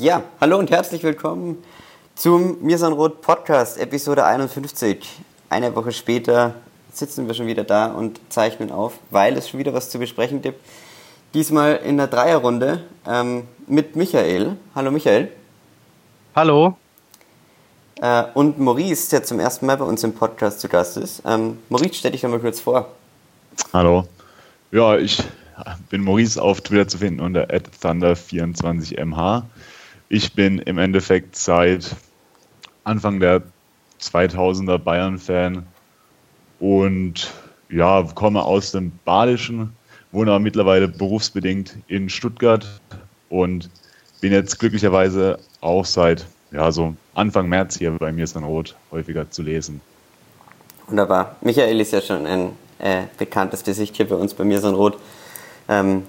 Ja, hallo und herzlich willkommen zum Mirsanrot Podcast, Episode 51. Eine Woche später sitzen wir schon wieder da und zeichnen auf, weil es schon wieder was zu besprechen gibt. Diesmal in der Dreierrunde ähm, mit Michael. Hallo Michael. Hallo. Äh, und Maurice, der zum ersten Mal bei uns im Podcast zu Gast ist. Ähm, Maurice, stell dich doch mal kurz vor. Hallo. Ja, ich bin Maurice auf Twitter zu finden unter thunder24mh. Ich bin im Endeffekt seit Anfang der 2000er Bayern-Fan und ja, komme aus dem Badischen, wohne aber mittlerweile berufsbedingt in Stuttgart und bin jetzt glücklicherweise auch seit ja, so Anfang März hier bei mir ist dann rot häufiger zu lesen. Wunderbar. Michael ist ja schon ein äh, bekanntes Gesicht hier bei uns bei mir ist rot. Ähm,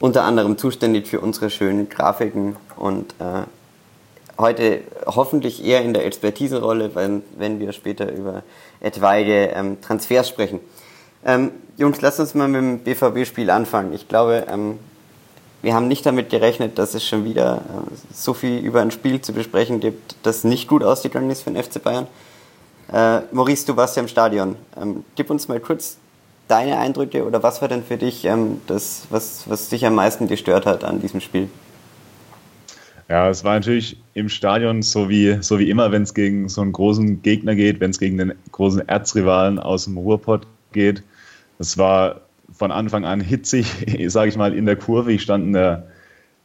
unter anderem zuständig für unsere schönen Grafiken und äh, heute hoffentlich eher in der Expertise-Rolle, wenn, wenn wir später über etwaige ähm, Transfers sprechen. Ähm, Jungs, lasst uns mal mit dem BVB-Spiel anfangen. Ich glaube, ähm, wir haben nicht damit gerechnet, dass es schon wieder äh, so viel über ein Spiel zu besprechen gibt, das nicht gut ausgegangen ist für den FC Bayern. Äh, Maurice, du warst ja im Stadion. Ähm, gib uns mal kurz deine Eindrücke oder was war denn für dich ähm, das, was, was dich am meisten gestört hat an diesem Spiel? Ja, es war natürlich im Stadion so wie, so wie immer, wenn es gegen so einen großen Gegner geht, wenn es gegen den großen Erzrivalen aus dem Ruhrpott geht. Es war von Anfang an hitzig, sage ich mal, in der Kurve. Ich stand der,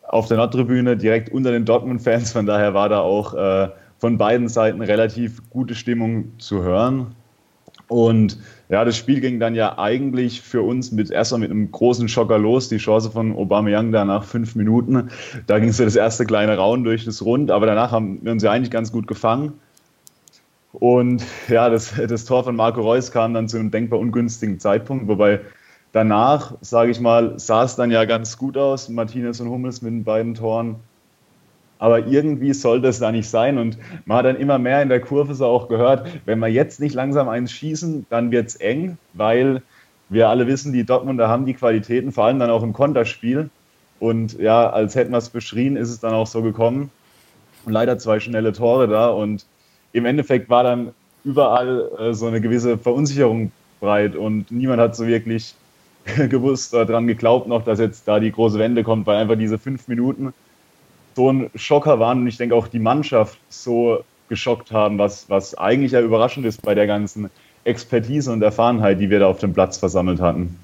auf der Nordtribüne direkt unter den Dortmund-Fans, von daher war da auch äh, von beiden Seiten relativ gute Stimmung zu hören. Und ja, das Spiel ging dann ja eigentlich für uns mit erstmal mit einem großen Schocker los. Die Chance von Aubameyang da nach fünf Minuten. Da ging so das erste kleine Raun durch das Rund, aber danach haben wir uns ja eigentlich ganz gut gefangen. Und ja, das, das Tor von Marco Reus kam dann zu einem denkbar ungünstigen Zeitpunkt, wobei danach, sage ich mal, sah es dann ja ganz gut aus. Martinez und Hummels mit den beiden Toren aber irgendwie sollte es da nicht sein. Und man hat dann immer mehr in der Kurve so auch gehört, wenn wir jetzt nicht langsam eins schießen, dann wird es eng, weil wir alle wissen, die Dortmunder haben die Qualitäten, vor allem dann auch im Konterspiel. Und ja, als hätten wir es beschrien, ist es dann auch so gekommen. Und leider zwei schnelle Tore da. Und im Endeffekt war dann überall äh, so eine gewisse Verunsicherung breit und niemand hat so wirklich gewusst oder daran geglaubt noch, dass jetzt da die große Wende kommt, weil einfach diese fünf Minuten so ein Schocker waren und ich denke auch die Mannschaft so geschockt haben, was, was eigentlich ja überraschend ist bei der ganzen Expertise und Erfahrenheit, die wir da auf dem Platz versammelt hatten.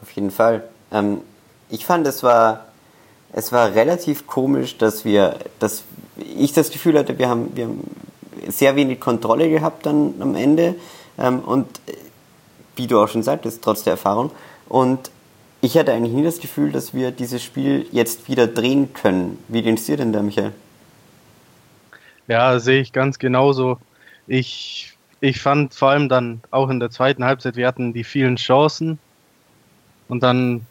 Auf jeden Fall. Ähm, ich fand, es war, es war relativ komisch, dass wir, dass ich das Gefühl hatte, wir haben, wir haben sehr wenig Kontrolle gehabt dann am Ende ähm, und wie du auch schon sagtest, trotz der Erfahrung. Und ich hatte eigentlich nie das Gefühl, dass wir dieses Spiel jetzt wieder drehen können. Wie geht es dir denn da, Michael? Ja, sehe ich ganz genauso. Ich, ich fand vor allem dann auch in der zweiten Halbzeit, wir hatten die vielen Chancen und dann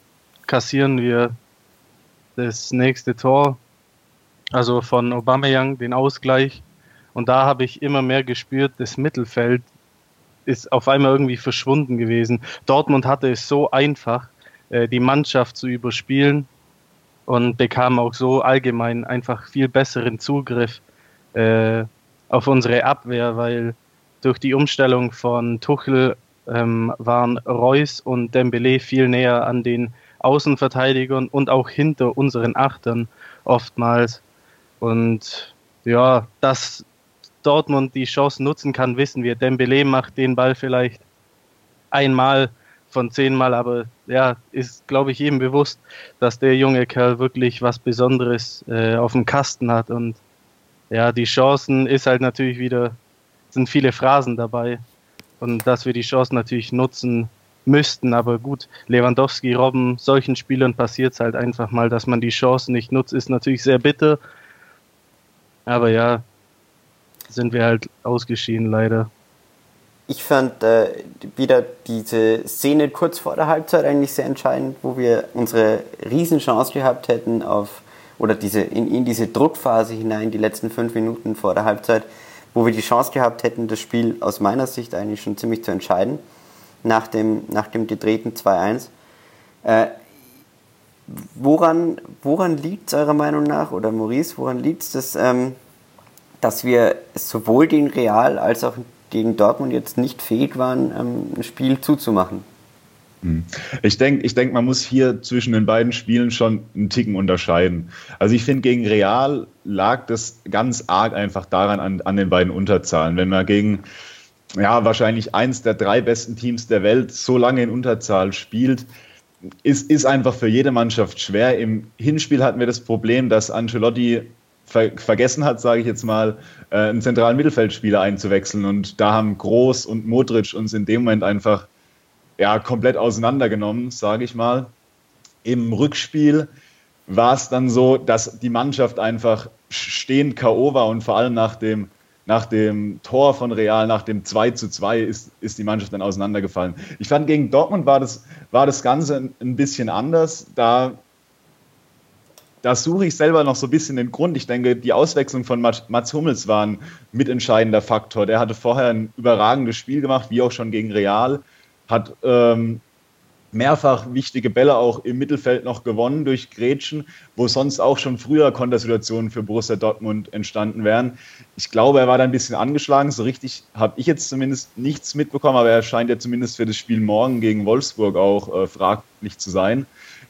kassieren wir das nächste Tor, also von Aubameyang, den Ausgleich. Und da habe ich immer mehr gespürt, das Mittelfeld ist auf einmal irgendwie verschwunden gewesen. Dortmund hatte es so einfach äh, die Mannschaft zu überspielen und bekam auch so allgemein einfach viel besseren Zugriff äh, auf unsere Abwehr, weil durch die Umstellung von Tuchel ähm, waren Reus und Dembele viel näher an den Außenverteidigern und auch hinter unseren Achtern oftmals. Und ja, dass Dortmund die Chance nutzen kann, wissen wir. Dembele macht den Ball vielleicht einmal von zehnmal, aber ja, ist, glaube ich, jedem bewusst, dass der junge Kerl wirklich was Besonderes äh, auf dem Kasten hat. Und ja, die Chancen ist halt natürlich wieder, sind viele Phrasen dabei. Und dass wir die Chancen natürlich nutzen müssten. Aber gut, Lewandowski, Robben, solchen Spielern passiert es halt einfach mal, dass man die Chancen nicht nutzt, ist natürlich sehr bitter. Aber ja, sind wir halt ausgeschieden leider. Ich fand äh, wieder diese Szene kurz vor der Halbzeit eigentlich sehr entscheidend, wo wir unsere Riesenchance gehabt hätten auf oder diese in, in diese Druckphase hinein, die letzten fünf Minuten vor der Halbzeit, wo wir die Chance gehabt hätten, das Spiel aus meiner Sicht eigentlich schon ziemlich zu entscheiden, nach dem, nach dem gedrehten 2-1. Äh, woran woran liegt es eurer Meinung nach, oder Maurice, woran liegt es, dass, ähm, dass wir sowohl den Real als auch gegen Dortmund jetzt nicht fähig waren, ähm, ein Spiel zuzumachen? Hm. Ich denke, ich denk, man muss hier zwischen den beiden Spielen schon einen Ticken unterscheiden. Also ich finde, gegen Real lag das ganz arg einfach daran an, an den beiden Unterzahlen. Wenn man gegen ja, wahrscheinlich eins der drei besten Teams der Welt so lange in Unterzahl spielt, ist, ist einfach für jede Mannschaft schwer. Im Hinspiel hatten wir das Problem, dass Ancelotti ver vergessen hat, sage ich jetzt mal, äh, einen zentralen Mittelfeldspieler einzuwechseln. Und da haben Groß und Modric uns in dem Moment einfach ja, komplett auseinandergenommen, sage ich mal. Im Rückspiel war es dann so, dass die Mannschaft einfach stehend K.O. war und vor allem nach dem, nach dem Tor von Real, nach dem 2 zu 2 ist, ist die Mannschaft dann auseinandergefallen. Ich fand, gegen Dortmund war das, war das Ganze ein, ein bisschen anders. Da, da suche ich selber noch so ein bisschen den Grund. Ich denke, die Auswechslung von Mats Hummels war ein mitentscheidender Faktor. Der hatte vorher ein überragendes Spiel gemacht, wie auch schon gegen Real hat ähm, mehrfach wichtige Bälle auch im Mittelfeld noch gewonnen durch Gretchen, wo sonst auch schon früher Kontersituationen für Borussia Dortmund entstanden wären. Ich glaube, er war da ein bisschen angeschlagen. So richtig habe ich jetzt zumindest nichts mitbekommen, aber er scheint ja zumindest für das Spiel morgen gegen Wolfsburg auch äh, fraglich zu sein.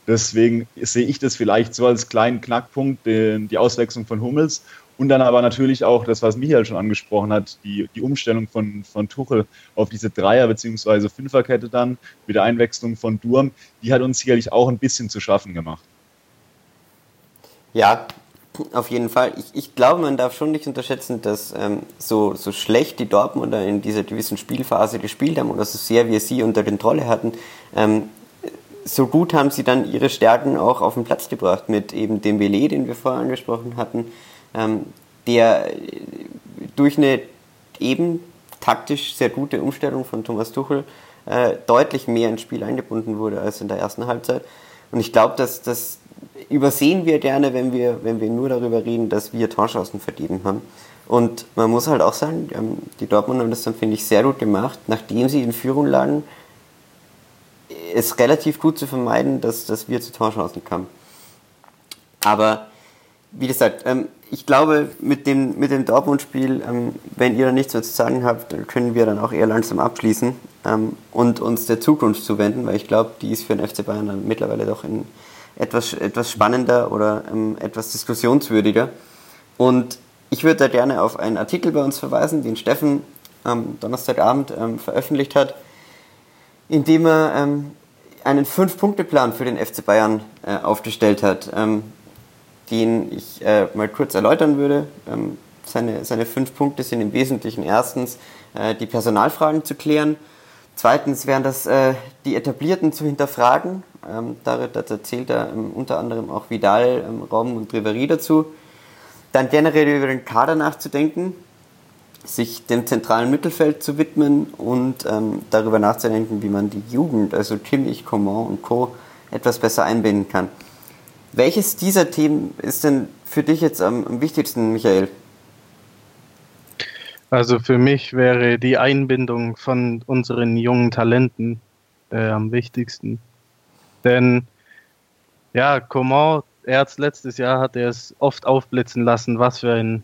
Deswegen sehe ich das vielleicht so als kleinen Knackpunkt, den, die Auswechslung von Hummels. Und dann aber natürlich auch das, was Michael schon angesprochen hat, die, die Umstellung von, von Tuchel auf diese Dreier- bzw. Fünferkette dann mit der Einwechslung von Durm, die hat uns sicherlich auch ein bisschen zu schaffen gemacht. Ja, auf jeden Fall. Ich, ich glaube, man darf schon nicht unterschätzen, dass ähm, so, so schlecht die Dortmunder in dieser gewissen Spielphase gespielt haben oder so sehr wir sie unter Kontrolle hatten, ähm, so gut haben sie dann ihre Stärken auch auf den Platz gebracht mit eben dem Belay, den wir vorher angesprochen hatten, ähm, der durch eine eben taktisch sehr gute Umstellung von Thomas Tuchel äh, deutlich mehr ins Spiel eingebunden wurde als in der ersten Halbzeit. Und ich glaube, dass das übersehen wir gerne, wenn wir, wenn wir nur darüber reden, dass wir Torschancen vergeben haben. Und man muss halt auch sagen, ähm, die Dortmund haben das dann, finde ich, sehr gut gemacht, nachdem sie in Führung lagen, es relativ gut zu vermeiden, dass, dass wir zu Torchancen kamen. Aber wie gesagt, ähm, ich glaube, mit dem, mit dem Dortmund-Spiel, ähm, wenn ihr da nichts mehr zu sagen habt, können wir dann auch eher langsam abschließen ähm, und uns der Zukunft zuwenden, weil ich glaube, die ist für den FC Bayern dann mittlerweile doch in etwas, etwas spannender oder ähm, etwas diskussionswürdiger. Und ich würde da gerne auf einen Artikel bei uns verweisen, den Steffen am Donnerstagabend ähm, veröffentlicht hat, in dem er ähm, einen Fünf-Punkte-Plan für den FC Bayern äh, aufgestellt hat. Ähm, den ich äh, mal kurz erläutern würde. Ähm, seine, seine fünf Punkte sind im Wesentlichen erstens äh, die Personalfragen zu klären, zweitens wären das äh, die Etablierten zu hinterfragen. Ähm, dazu zählt er ähm, unter anderem auch Vidal, ähm, Raum und Riveri dazu. Dann generell über den Kader nachzudenken, sich dem zentralen Mittelfeld zu widmen und ähm, darüber nachzudenken, wie man die Jugend, also Kimmich, Coman und Co. etwas besser einbinden kann. Welches dieser Themen ist denn für dich jetzt am, wichtigsten, Michael? Also für mich wäre die Einbindung von unseren jungen Talenten äh, am wichtigsten. Denn ja, Coman, erst letztes Jahr hat er es oft aufblitzen lassen, was für ein,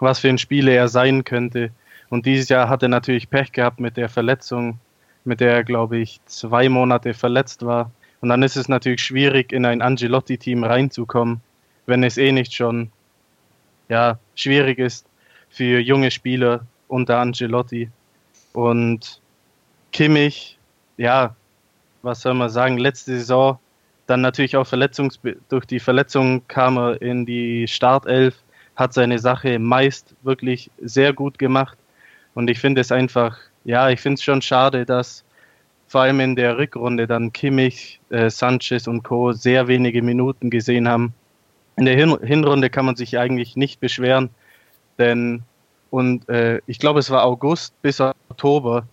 was für ein Spieler er sein könnte. Und dieses Jahr hat er natürlich Pech gehabt mit der Verletzung, mit der er, glaube ich, zwei Monate verletzt war. Und dann ist es natürlich schwierig, in ein Angelotti-Team reinzukommen, wenn es eh nicht schon ja, schwierig ist für junge Spieler unter Angelotti. Und Kimmich, ja, was soll man sagen, letzte Saison dann natürlich auch Verletzungs durch die Verletzung kam er in die Startelf, hat seine Sache meist wirklich sehr gut gemacht. Und ich finde es einfach, ja, ich finde es schon schade, dass vor allem in der Rückrunde dann Kimmich, äh, Sanchez und Co. sehr wenige Minuten gesehen haben. In der Hin Hinrunde kann man sich eigentlich nicht beschweren. Denn, und äh, ich glaube, es war August bis Oktober,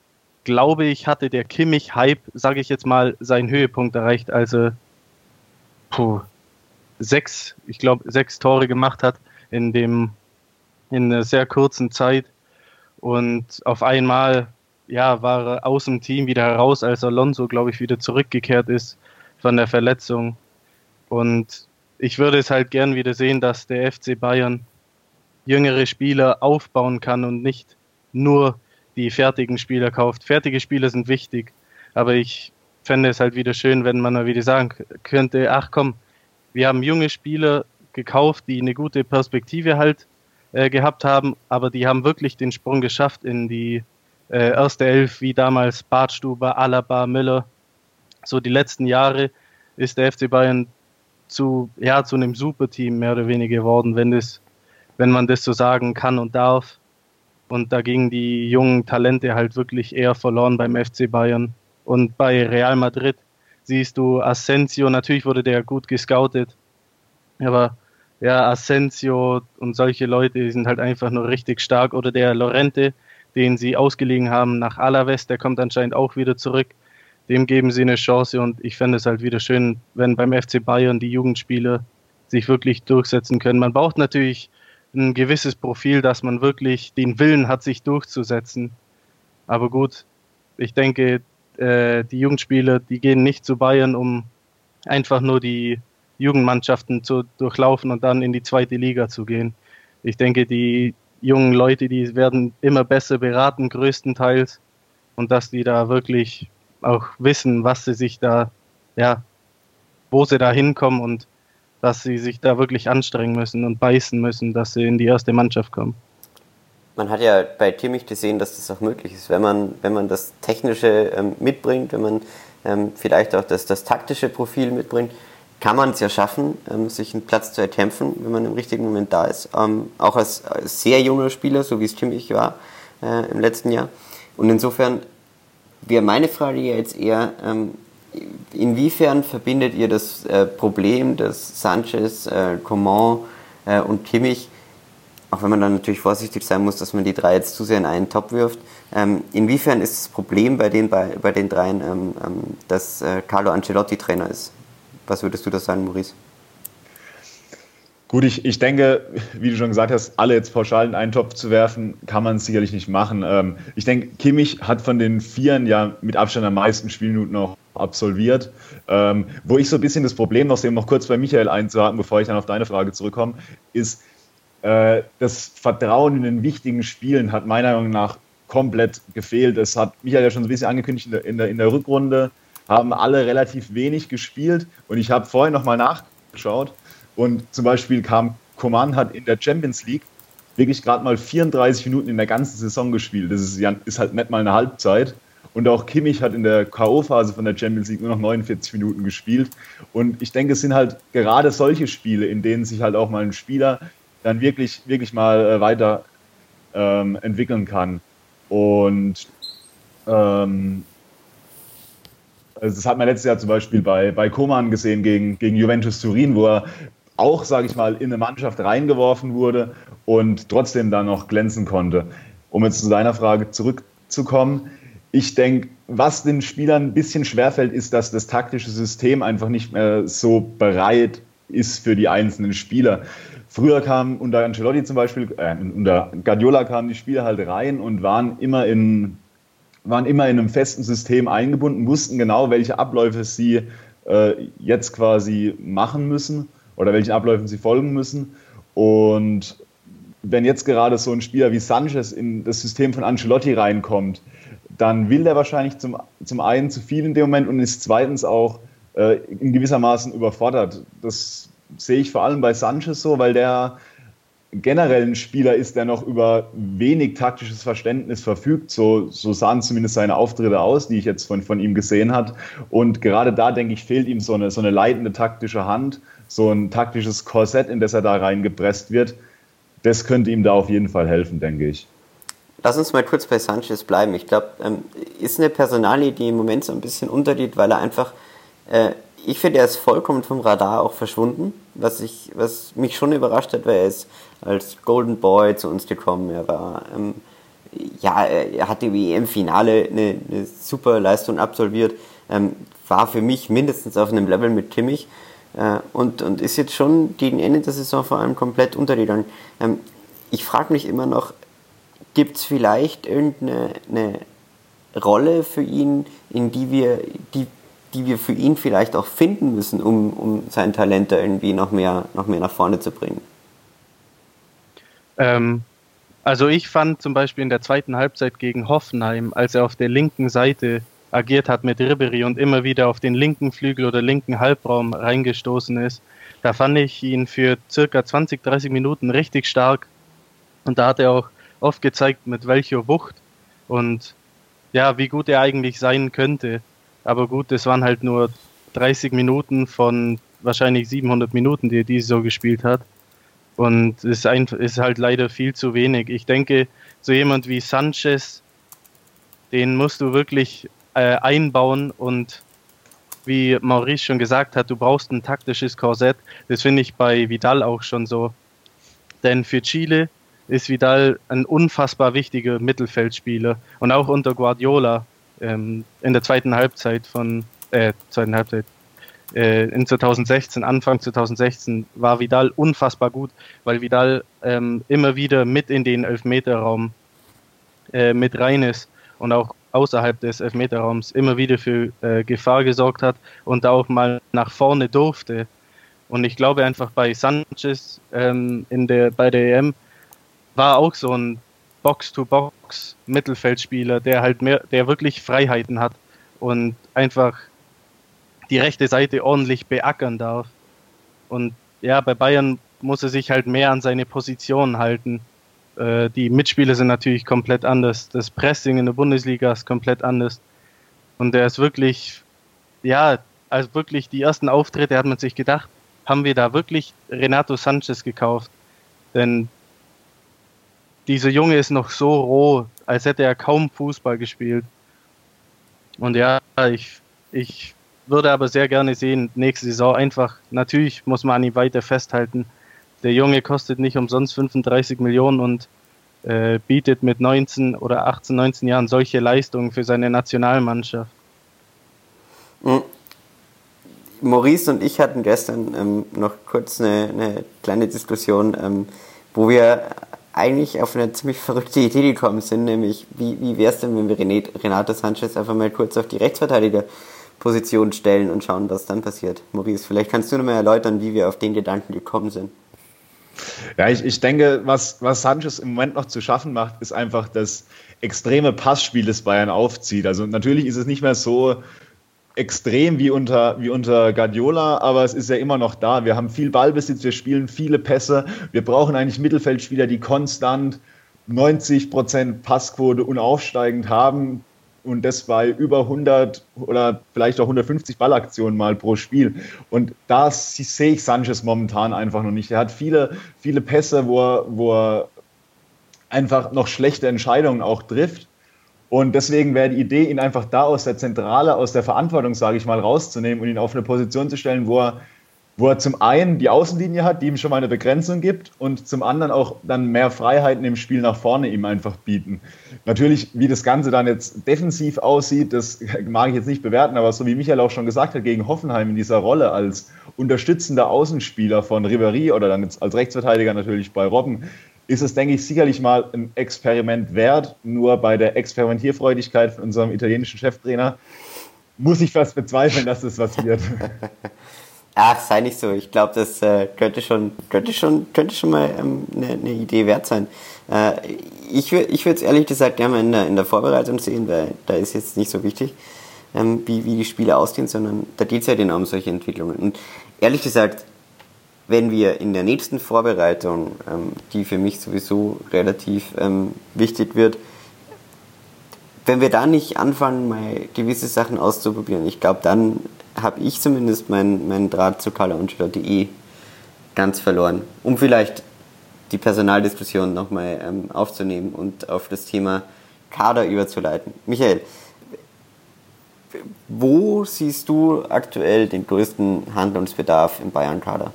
glaube ich, hatte der Kimmich-Hype, sage ich jetzt mal, seinen Höhepunkt erreicht, als er puh, sechs, ich glaube, sechs Tore gemacht hat in dem in einer sehr kurzen Zeit. Und auf einmal ja, war er aus dem Team wieder heraus, als Alonso, glaube ich, wieder zurückgekehrt ist von der Verletzung. Und ich würde es halt gern wieder sehen, dass der FC Bayern jüngere Spieler aufbauen kann und nicht nur die fertigen Spieler kauft. Fertige Spieler sind wichtig, aber ich fände es halt wieder schön, wenn man mal wieder sagen könnte, ach komm, wir haben junge Spieler gekauft, die eine gute Perspektive halt äh, gehabt haben, aber die haben wirklich den Sprung geschafft in die äh, erste Elf, wie damals Bartstuber, Alaba, Müller. So die letzten Jahre ist der FC Bayern zu, ja, zu einem Superteam mehr oder weniger geworden, wenn, das, wenn man das so sagen kann und darf. Und da gingen die jungen Talente halt wirklich eher verloren beim FC Bayern. Und bei Real Madrid siehst du Asensio, natürlich wurde der gut gescoutet, aber ja, Asensio und solche Leute die sind halt einfach nur richtig stark. Oder der Lorente, den sie ausgeliehen haben nach Alaves, der kommt anscheinend auch wieder zurück. Dem geben sie eine Chance und ich fände es halt wieder schön, wenn beim FC Bayern die Jugendspieler sich wirklich durchsetzen können. Man braucht natürlich ein gewisses Profil, dass man wirklich den Willen hat, sich durchzusetzen. Aber gut, ich denke, äh, die Jugendspieler, die gehen nicht zu Bayern, um einfach nur die Jugendmannschaften zu durchlaufen und dann in die zweite Liga zu gehen. Ich denke, die jungen Leute, die werden immer besser beraten, größtenteils, und dass die da wirklich auch wissen, was sie sich da, ja, wo sie da hinkommen und dass sie sich da wirklich anstrengen müssen und beißen müssen, dass sie in die erste Mannschaft kommen. Man hat ja bei Kimmich gesehen, dass das auch möglich ist, wenn man, wenn man das Technische ähm, mitbringt, wenn man ähm, vielleicht auch das, das taktische Profil mitbringt, kann man es ja schaffen, ähm, sich einen Platz zu erkämpfen, wenn man im richtigen Moment da ist. Ähm, auch als, sehr junger Spieler, so wie es Kimmich war äh, im letzten Jahr. Und insofern wäre meine Frage ja jetzt eher, ähm, inwiefern verbindet ihr das äh, Problem, dass Sanchez, äh, Coman äh, und Kimmich, auch wenn man dann natürlich vorsichtig sein muss, dass man die drei jetzt zu sehr in einen Top wirft, ähm, inwiefern ist das Problem bei den, bei, bei den dreien, ähm, ähm, dass äh, Carlo Ancelotti Trainer ist? Was würdest du das sagen, Maurice? Gut, ich, ich denke, wie du schon gesagt hast, alle jetzt pauschal in einen Topf zu werfen, kann man sicherlich nicht machen. Ähm, ich denke, Kimmich hat von den Vieren ja mit Abstand am meisten Spielminuten noch absolviert. Ähm, wo ich so ein bisschen das Problem noch sehe, um noch kurz bei Michael einzuhaken, bevor ich dann auf deine Frage zurückkomme, ist, äh, das Vertrauen in den wichtigen Spielen hat meiner Meinung nach komplett gefehlt. Es hat Michael ja schon so ein bisschen angekündigt in der, in der, in der Rückrunde haben alle relativ wenig gespielt. Und ich habe vorhin nochmal nachgeschaut. Und zum Beispiel kam Coman hat in der Champions League wirklich gerade mal 34 Minuten in der ganzen Saison gespielt. Das ist, ist halt nicht mal eine Halbzeit. Und auch Kimmich hat in der K.O.-Phase von der Champions League nur noch 49 Minuten gespielt. Und ich denke, es sind halt gerade solche Spiele, in denen sich halt auch mal ein Spieler dann wirklich, wirklich mal äh, weiter ähm, entwickeln kann. Und ähm, also das hat man letztes Jahr zum Beispiel bei, bei Koman gesehen gegen, gegen Juventus Turin, wo er auch, sage ich mal, in eine Mannschaft reingeworfen wurde und trotzdem dann noch glänzen konnte. Um jetzt zu deiner Frage zurückzukommen, ich denke, was den Spielern ein bisschen schwerfällt, ist, dass das taktische System einfach nicht mehr so bereit ist für die einzelnen Spieler. Früher kamen unter Ancelotti zum Beispiel, äh, unter Guardiola kamen die Spieler halt rein und waren immer in waren immer in einem festen System eingebunden, wussten genau, welche Abläufe sie äh, jetzt quasi machen müssen oder welchen Abläufen sie folgen müssen. Und wenn jetzt gerade so ein Spieler wie Sanchez in das System von Ancelotti reinkommt, dann will er wahrscheinlich zum, zum einen zu viel in dem Moment und ist zweitens auch äh, in gewissermaßen überfordert. Das sehe ich vor allem bei Sanchez so, weil der generell ein Spieler ist, der noch über wenig taktisches Verständnis verfügt. So, so sahen zumindest seine Auftritte aus, die ich jetzt von, von ihm gesehen habe. Und gerade da, denke ich, fehlt ihm so eine, so eine leitende taktische Hand, so ein taktisches Korsett, in das er da reingepresst wird. Das könnte ihm da auf jeden Fall helfen, denke ich. Lass uns mal kurz bei Sanchez bleiben. Ich glaube, ähm, ist eine Personalie, die im Moment so ein bisschen untergeht, weil er einfach äh, ich finde, er ist vollkommen vom Radar auch verschwunden. Was, ich, was mich schon überrascht hat, weil er ist als Golden Boy zu uns gekommen. Er war, ähm, ja, er hat im EM-Finale eine, eine, super Leistung absolviert. Ähm, war für mich mindestens auf einem Level mit Kimmich. Äh, und, und ist jetzt schon gegen Ende der Saison vor allem komplett untergegangen. Ähm, ich frage mich immer noch, gibt es vielleicht irgendeine Rolle für ihn, in die wir, die, die wir für ihn vielleicht auch finden müssen, um, um sein Talent da irgendwie noch mehr, noch mehr nach vorne zu bringen? Ähm, also ich fand zum Beispiel in der zweiten Halbzeit gegen Hoffenheim, als er auf der linken Seite agiert hat mit Ribery und immer wieder auf den linken Flügel oder linken Halbraum reingestoßen ist, da fand ich ihn für circa 20, 30 Minuten richtig stark. Und da hat er auch oft gezeigt, mit welcher Wucht und ja, wie gut er eigentlich sein könnte. Aber gut, es waren halt nur 30 Minuten von wahrscheinlich 700 Minuten, die er diese so gespielt hat. Und es ist, ist halt leider viel zu wenig. Ich denke, so jemand wie Sanchez, den musst du wirklich äh, einbauen und wie Maurice schon gesagt hat, du brauchst ein taktisches Korsett. Das finde ich bei Vidal auch schon so. Denn für Chile ist Vidal ein unfassbar wichtiger Mittelfeldspieler und auch unter Guardiola ähm, in der zweiten Halbzeit von äh, zweiten Halbzeit äh, in 2016 Anfang 2016 war Vidal unfassbar gut, weil Vidal ähm, immer wieder mit in den Elfmeterraum äh, mit rein ist und auch außerhalb des Elfmeterraums immer wieder für äh, Gefahr gesorgt hat und auch mal nach vorne durfte. Und ich glaube einfach bei Sanchez ähm, in der bei der EM war auch so ein Box-to-Box-Mittelfeldspieler, der halt mehr, der wirklich Freiheiten hat und einfach die rechte Seite ordentlich beackern darf. Und ja, bei Bayern muss er sich halt mehr an seine Position halten. Äh, die Mitspieler sind natürlich komplett anders. Das Pressing in der Bundesliga ist komplett anders. Und er ist wirklich, ja, also wirklich die ersten Auftritte hat man sich gedacht, haben wir da wirklich Renato Sanchez gekauft? Denn dieser Junge ist noch so roh, als hätte er kaum Fußball gespielt. Und ja, ich, ich würde aber sehr gerne sehen, nächste Saison einfach, natürlich muss man an ihm weiter festhalten. Der Junge kostet nicht umsonst 35 Millionen und äh, bietet mit 19 oder 18, 19 Jahren solche Leistungen für seine Nationalmannschaft. Mhm. Maurice und ich hatten gestern ähm, noch kurz eine, eine kleine Diskussion, ähm, wo wir eigentlich auf eine ziemlich verrückte Idee gekommen sind, nämlich wie, wie wäre es denn, wenn wir René, Renato Sanchez einfach mal kurz auf die Rechtsverteidigerposition stellen und schauen, was dann passiert. Maurice, vielleicht kannst du noch mal erläutern, wie wir auf den Gedanken gekommen sind. Ja, ich, ich denke, was, was Sanchez im Moment noch zu schaffen macht, ist einfach das extreme Passspiel, das Bayern aufzieht. Also natürlich ist es nicht mehr so, extrem wie unter, wie unter Guardiola, aber es ist ja immer noch da. Wir haben viel Ballbesitz, wir spielen viele Pässe. Wir brauchen eigentlich Mittelfeldspieler, die konstant 90 Prozent Passquote unaufsteigend haben und das bei über 100 oder vielleicht auch 150 Ballaktionen mal pro Spiel. Und da sehe ich Sanchez momentan einfach noch nicht. Er hat viele, viele Pässe, wo er, wo er einfach noch schlechte Entscheidungen auch trifft. Und deswegen wäre die Idee, ihn einfach da aus der Zentrale, aus der Verantwortung, sage ich mal, rauszunehmen und ihn auf eine Position zu stellen, wo er, wo er zum einen die Außenlinie hat, die ihm schon mal eine Begrenzung gibt und zum anderen auch dann mehr Freiheiten im Spiel nach vorne ihm einfach bieten. Natürlich, wie das Ganze dann jetzt defensiv aussieht, das mag ich jetzt nicht bewerten, aber so wie Michael auch schon gesagt hat, gegen Hoffenheim in dieser Rolle als unterstützender Außenspieler von Ribéry oder dann jetzt als Rechtsverteidiger natürlich bei Robben, ist es, denke ich, sicherlich mal ein Experiment wert. Nur bei der Experimentierfreudigkeit von unserem italienischen Cheftrainer muss ich fast bezweifeln, dass das was wird. Ach, sei nicht so. Ich glaube, das äh, könnte, schon, könnte, schon, könnte schon mal ähm, eine, eine Idee wert sein. Äh, ich ich würde es ehrlich gesagt gerne mal in der, in der Vorbereitung sehen, weil da ist jetzt nicht so wichtig, ähm, wie, wie die Spiele ausgehen, sondern da geht es ja genau um solche Entwicklungen. Und ehrlich gesagt, wenn wir in der nächsten Vorbereitung, ähm, die für mich sowieso relativ ähm, wichtig wird, wenn wir da nicht anfangen, mal gewisse Sachen auszuprobieren, ich glaube, dann habe ich zumindest meinen mein Draht zu eh ganz verloren. Um vielleicht die Personaldiskussion nochmal ähm, aufzunehmen und auf das Thema Kader überzuleiten. Michael, wo siehst du aktuell den größten Handlungsbedarf im Bayern-Kader?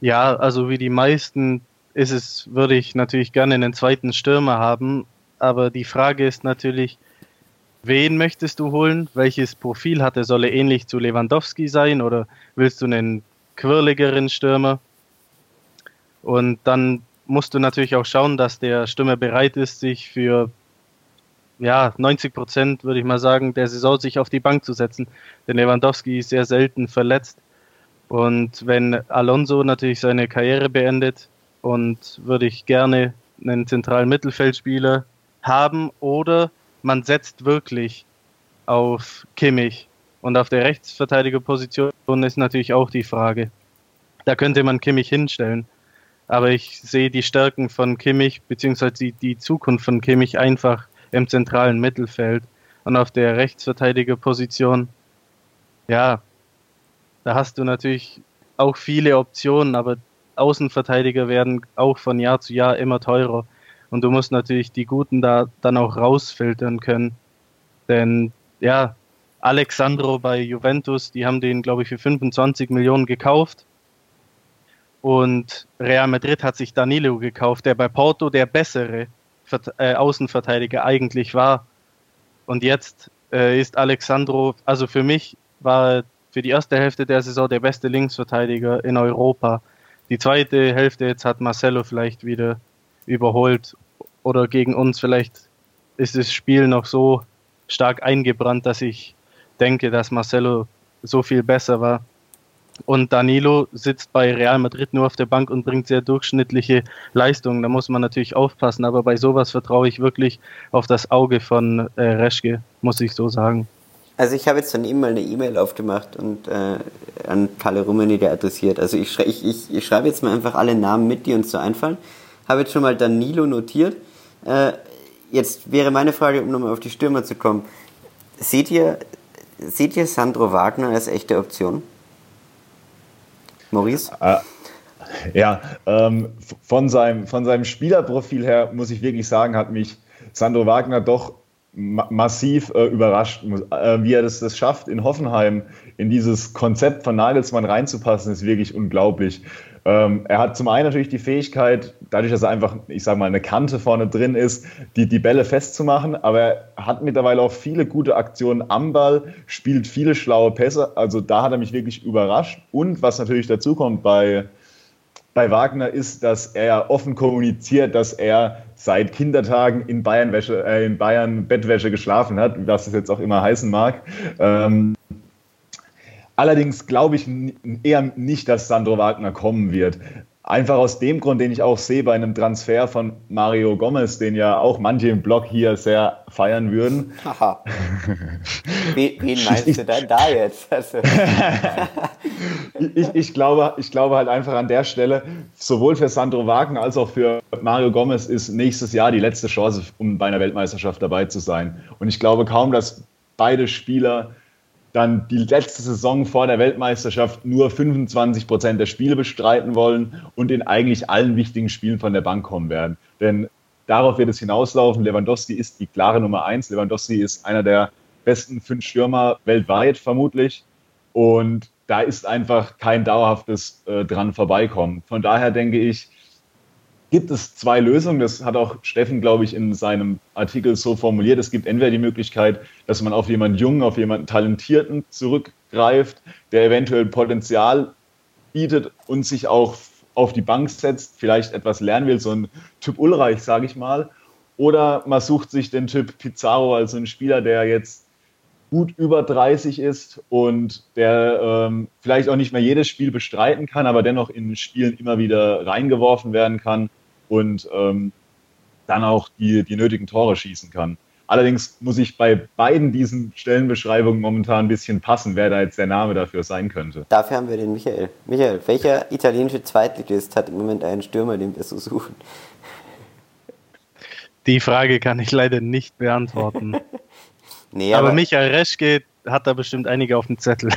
Ja, also wie die meisten ist es, würde ich natürlich gerne einen zweiten Stürmer haben. Aber die Frage ist natürlich, wen möchtest du holen? Welches Profil hat er? Soll er ähnlich zu Lewandowski sein oder willst du einen quirligeren Stürmer? Und dann musst du natürlich auch schauen, dass der Stürmer bereit ist, sich für ja, 90 Prozent, würde ich mal sagen, der Saison sich auf die Bank zu setzen. Denn Lewandowski ist sehr selten verletzt. Und wenn Alonso natürlich seine Karriere beendet, und würde ich gerne einen zentralen Mittelfeldspieler haben oder man setzt wirklich auf Kimmich. Und auf der Rechtsverteidigerposition ist natürlich auch die Frage. Da könnte man Kimmich hinstellen. Aber ich sehe die Stärken von Kimmich, beziehungsweise die, die Zukunft von Kimmich einfach im zentralen Mittelfeld. Und auf der Rechtsverteidigerposition, ja, da hast du natürlich auch viele Optionen, aber Außenverteidiger werden auch von Jahr zu Jahr immer teurer. Und du musst natürlich die Guten da dann auch rausfiltern können. Denn ja, Alexandro bei Juventus, die haben den, glaube ich, für 25 Millionen gekauft. Und Real Madrid hat sich Danilo gekauft, der bei Porto der bessere äh, Außenverteidiger eigentlich war. Und jetzt äh, ist Alexandro, also für mich war er für die erste Hälfte der Saison der beste Linksverteidiger in Europa. Die zweite Hälfte jetzt hat Marcelo vielleicht wieder überholt oder gegen uns vielleicht ist das Spiel noch so stark eingebrannt, dass ich denke, dass Marcelo so viel besser war. Und Danilo sitzt bei Real Madrid nur auf der Bank und bringt sehr durchschnittliche Leistungen. Da muss man natürlich aufpassen, aber bei sowas vertraue ich wirklich auf das Auge von äh, Reschke, muss ich so sagen. Also ich habe jetzt dann eben mal eine E-Mail aufgemacht und äh, an Kalle Rummenigge adressiert. Also ich, ich, ich, ich schreibe jetzt mal einfach alle Namen mit, die uns so einfallen. Habe jetzt schon mal Danilo notiert. Äh, jetzt wäre meine Frage, um nochmal auf die Stürmer zu kommen. Seht ihr, seht ihr Sandro Wagner als echte Option? Maurice? Äh, ja, ähm, von, seinem, von seinem Spielerprofil her muss ich wirklich sagen, hat mich Sandro Wagner doch massiv äh, überrascht, äh, wie er das, das schafft, in Hoffenheim in dieses Konzept von Nagelsmann reinzupassen, ist wirklich unglaublich. Ähm, er hat zum einen natürlich die Fähigkeit, dadurch, dass er einfach, ich sage mal, eine Kante vorne drin ist, die, die Bälle festzumachen, aber er hat mittlerweile auch viele gute Aktionen am Ball, spielt viele schlaue Pässe, also da hat er mich wirklich überrascht. Und was natürlich dazu kommt bei, bei Wagner ist, dass er offen kommuniziert, dass er seit Kindertagen in Bayern, Wäsche, äh, in Bayern Bettwäsche geschlafen hat, was es jetzt auch immer heißen mag. Ähm, allerdings glaube ich eher nicht, dass Sandro Wagner kommen wird. Einfach aus dem Grund, den ich auch sehe bei einem Transfer von Mario Gomez, den ja auch manche im Blog hier sehr feiern würden. Haha. Wen, meinst du denn da jetzt? Also. ich, ich, glaube, ich glaube halt einfach an der Stelle, sowohl für Sandro Wagner als auch für Mario Gomez ist nächstes Jahr die letzte Chance, um bei einer Weltmeisterschaft dabei zu sein. Und ich glaube kaum, dass beide Spieler dann die letzte Saison vor der Weltmeisterschaft nur 25 Prozent der Spiele bestreiten wollen und in eigentlich allen wichtigen Spielen von der Bank kommen werden. Denn darauf wird es hinauslaufen. Lewandowski ist die klare Nummer eins. Lewandowski ist einer der besten fünf Stürmer weltweit vermutlich. Und da ist einfach kein dauerhaftes äh, dran vorbeikommen. Von daher denke ich, gibt es zwei Lösungen. Das hat auch Steffen, glaube ich, in seinem Artikel so formuliert. Es gibt entweder die Möglichkeit, dass man auf jemanden Jungen, auf jemanden Talentierten zurückgreift, der eventuell Potenzial bietet und sich auch auf die Bank setzt, vielleicht etwas lernen will, so ein Typ Ulreich, sage ich mal. Oder man sucht sich den Typ Pizarro, also einen Spieler, der jetzt gut über 30 ist und der ähm, vielleicht auch nicht mehr jedes Spiel bestreiten kann, aber dennoch in Spielen immer wieder reingeworfen werden kann und ähm, dann auch die, die nötigen Tore schießen kann. Allerdings muss ich bei beiden diesen Stellenbeschreibungen momentan ein bisschen passen, wer da jetzt der Name dafür sein könnte. Dafür haben wir den Michael. Michael, welcher italienische Zweitligist hat im Moment einen Stürmer, den wir so suchen? Die Frage kann ich leider nicht beantworten. nee, aber, aber Michael Reschke hat da bestimmt einige auf dem Zettel.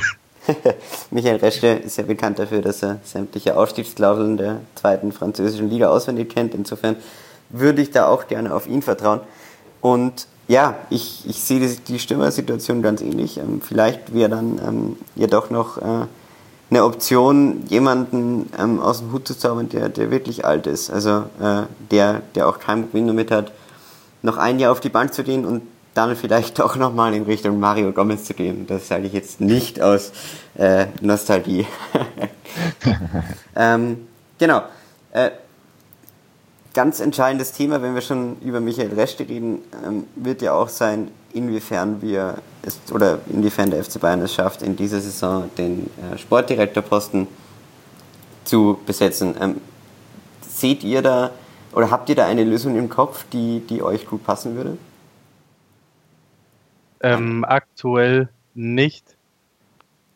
Michael Reschke ist ja bekannt dafür, dass er sämtliche Ausstiegsklauseln der zweiten französischen Liga auswendig kennt. Insofern würde ich da auch gerne auf ihn vertrauen. Und ja, ich, ich sehe die, die Stürmersituation ganz ähnlich. Ähm, vielleicht wäre dann ähm, ja doch noch äh, eine Option, jemanden ähm, aus dem Hut zu zaubern, der, der wirklich alt ist. Also äh, der, der auch kein Problem damit hat, noch ein Jahr auf die Bank zu gehen und dann vielleicht doch nochmal in Richtung Mario Gomez zu gehen. Das sage ich jetzt nicht aus äh, Nostalgie. ähm, genau. Äh, ganz entscheidendes Thema, wenn wir schon über Michael Reschke reden, ähm, wird ja auch sein, inwiefern wir es oder inwiefern der FC Bayern es schafft, in dieser Saison den äh, Sportdirektorposten zu besetzen. Ähm, seht ihr da oder habt ihr da eine Lösung im Kopf, die, die euch gut passen würde? Ähm, aktuell nicht.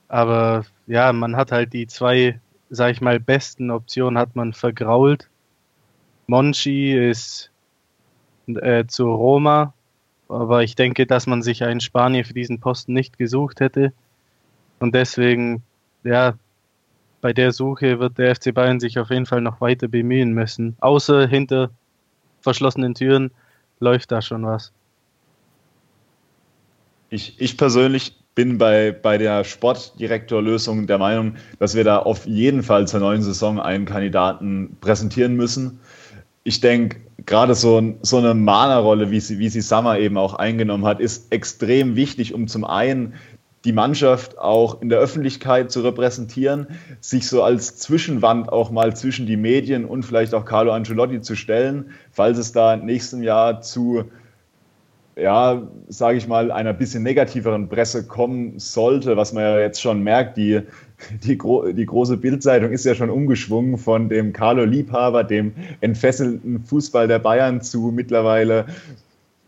Aber ja, man hat halt die zwei, sag ich mal, besten Optionen hat man vergrault. Monchi ist äh, zu Roma, aber ich denke, dass man sich einen Spanier für diesen Posten nicht gesucht hätte. Und deswegen, ja, bei der Suche wird der FC Bayern sich auf jeden Fall noch weiter bemühen müssen. Außer hinter verschlossenen Türen läuft da schon was. Ich, ich persönlich bin bei, bei der Sportdirektorlösung der Meinung, dass wir da auf jeden Fall zur neuen Saison einen Kandidaten präsentieren müssen. Ich denke, gerade so, so eine Mana-Rolle, wie sie, wie sie Summer eben auch eingenommen hat, ist extrem wichtig, um zum einen die Mannschaft auch in der Öffentlichkeit zu repräsentieren, sich so als Zwischenwand auch mal zwischen die Medien und vielleicht auch Carlo Ancelotti zu stellen, falls es da nächsten Jahr zu ja, sage ich mal, einer bisschen negativeren Presse kommen sollte, was man ja jetzt schon merkt, die, die, gro die große Bildzeitung ist ja schon umgeschwungen von dem Carlo Liebhaber, dem entfesselten Fußball der Bayern zu mittlerweile,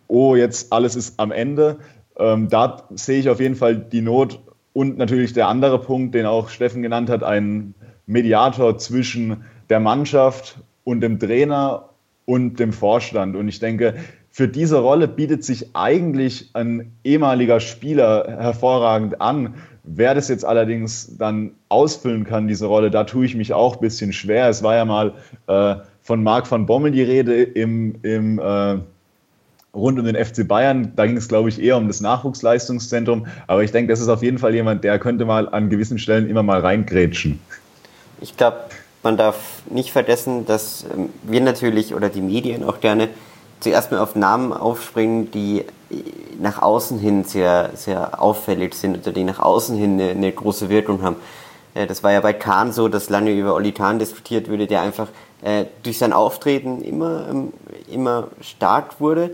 oh, jetzt alles ist am Ende. Ähm, da sehe ich auf jeden Fall die Not und natürlich der andere Punkt, den auch Steffen genannt hat, ein Mediator zwischen der Mannschaft und dem Trainer und dem Vorstand. Und ich denke, für diese Rolle bietet sich eigentlich ein ehemaliger Spieler hervorragend an. Wer das jetzt allerdings dann ausfüllen kann, diese Rolle, da tue ich mich auch ein bisschen schwer. Es war ja mal äh, von Marc van Bommel die Rede im, im äh, rund um den FC Bayern. Da ging es, glaube ich, eher um das Nachwuchsleistungszentrum. Aber ich denke, das ist auf jeden Fall jemand, der könnte mal an gewissen Stellen immer mal reingrätschen. Ich glaube, man darf nicht vergessen, dass ähm, wir natürlich oder die Medien auch gerne zuerst mal auf Namen aufspringen, die nach außen hin sehr, sehr auffällig sind oder die nach außen hin eine, eine große Wirkung haben. Äh, das war ja bei Kahn so, dass lange über Oli Kahn diskutiert wurde, der einfach äh, durch sein Auftreten immer, ähm, immer stark wurde.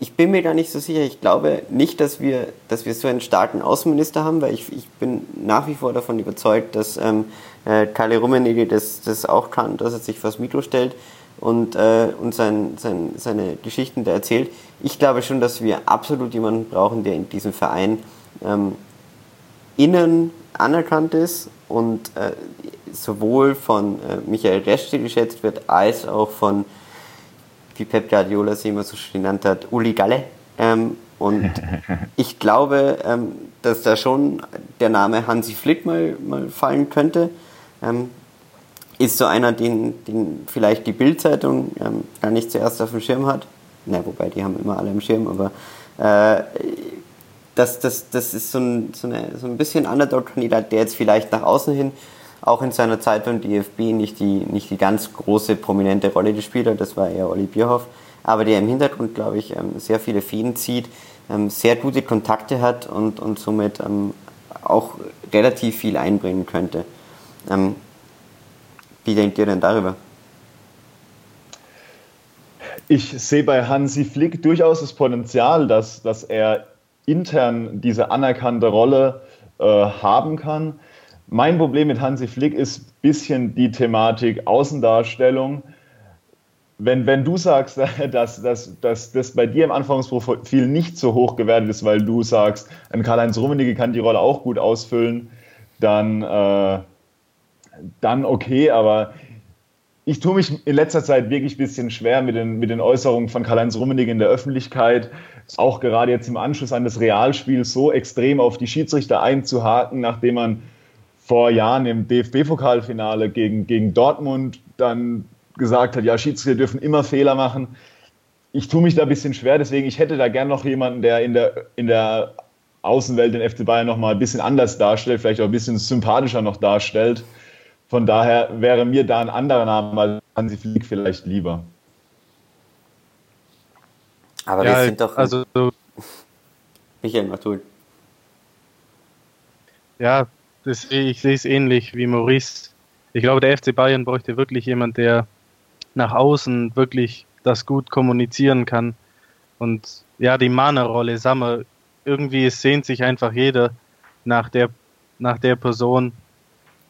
Ich bin mir da nicht so sicher. Ich glaube nicht, dass wir, dass wir so einen starken Außenminister haben, weil ich, ich bin nach wie vor davon überzeugt, dass ähm, äh, Kalle Rummenigge das, das auch kann, dass er sich vors Mikro stellt und, äh, und sein, sein, seine Geschichten da erzählt. Ich glaube schon, dass wir absolut jemanden brauchen, der in diesem Verein ähm, innen anerkannt ist und äh, sowohl von äh, Michael Reschke geschätzt wird, als auch von, wie Pep Guardiola sie immer so schön genannt hat, Uli Galle. Ähm, und ich glaube, ähm, dass da schon der Name Hansi Flick mal, mal fallen könnte. Ähm, ist so einer, den, den vielleicht die Bildzeitung ähm, gar nicht zuerst auf dem Schirm hat. Na, wobei die haben immer alle im Schirm, aber äh, das, das, das ist so ein, so, eine, so ein bisschen Underdog-Kandidat, der jetzt vielleicht nach außen hin auch in seiner Zeit beim DFB nicht die, nicht die ganz große, prominente Rolle gespielt hat. Das war eher Olli Bierhoff. Aber der im Hintergrund, glaube ich, ähm, sehr viele Fäden zieht, ähm, sehr gute Kontakte hat und, und somit ähm, auch relativ viel einbringen könnte. Wie denkt ihr denn darüber? Ich sehe bei Hansi Flick durchaus das Potenzial, dass, dass er intern diese anerkannte Rolle äh, haben kann. Mein Problem mit Hansi Flick ist ein bisschen die Thematik Außendarstellung. Wenn, wenn du sagst, dass, dass, dass das bei dir im Anfangsprofil nicht so hoch gewertet ist, weil du sagst, ein Karl-Heinz Rummenigge kann die Rolle auch gut ausfüllen, dann äh, dann okay, aber ich tue mich in letzter Zeit wirklich ein bisschen schwer mit den, mit den Äußerungen von Karl-Heinz Rummenigge in der Öffentlichkeit, auch gerade jetzt im Anschluss an das Realspiel so extrem auf die Schiedsrichter einzuhaken, nachdem man vor Jahren im DFB-Pokalfinale gegen, gegen Dortmund dann gesagt hat, ja, Schiedsrichter dürfen immer Fehler machen. ich tue mich da ein bisschen schwer, deswegen ich hätte da gern noch jemanden, der in der, in der Außenwelt den FC Bayern noch mal ein bisschen anders darstellt, vielleicht auch ein bisschen sympathischer noch darstellt. Von daher wäre mir da ein anderer Name als Hansi Flick vielleicht lieber. Aber ja, wir sind doch. Also, Michael Matul. Ja, das, ich sehe es ähnlich wie Maurice. Ich glaube, der FC Bayern bräuchte wirklich jemand, der nach außen wirklich das gut kommunizieren kann. Und ja, die Mana-Rolle, Sammer, irgendwie sehnt sich einfach jeder nach der, nach der Person.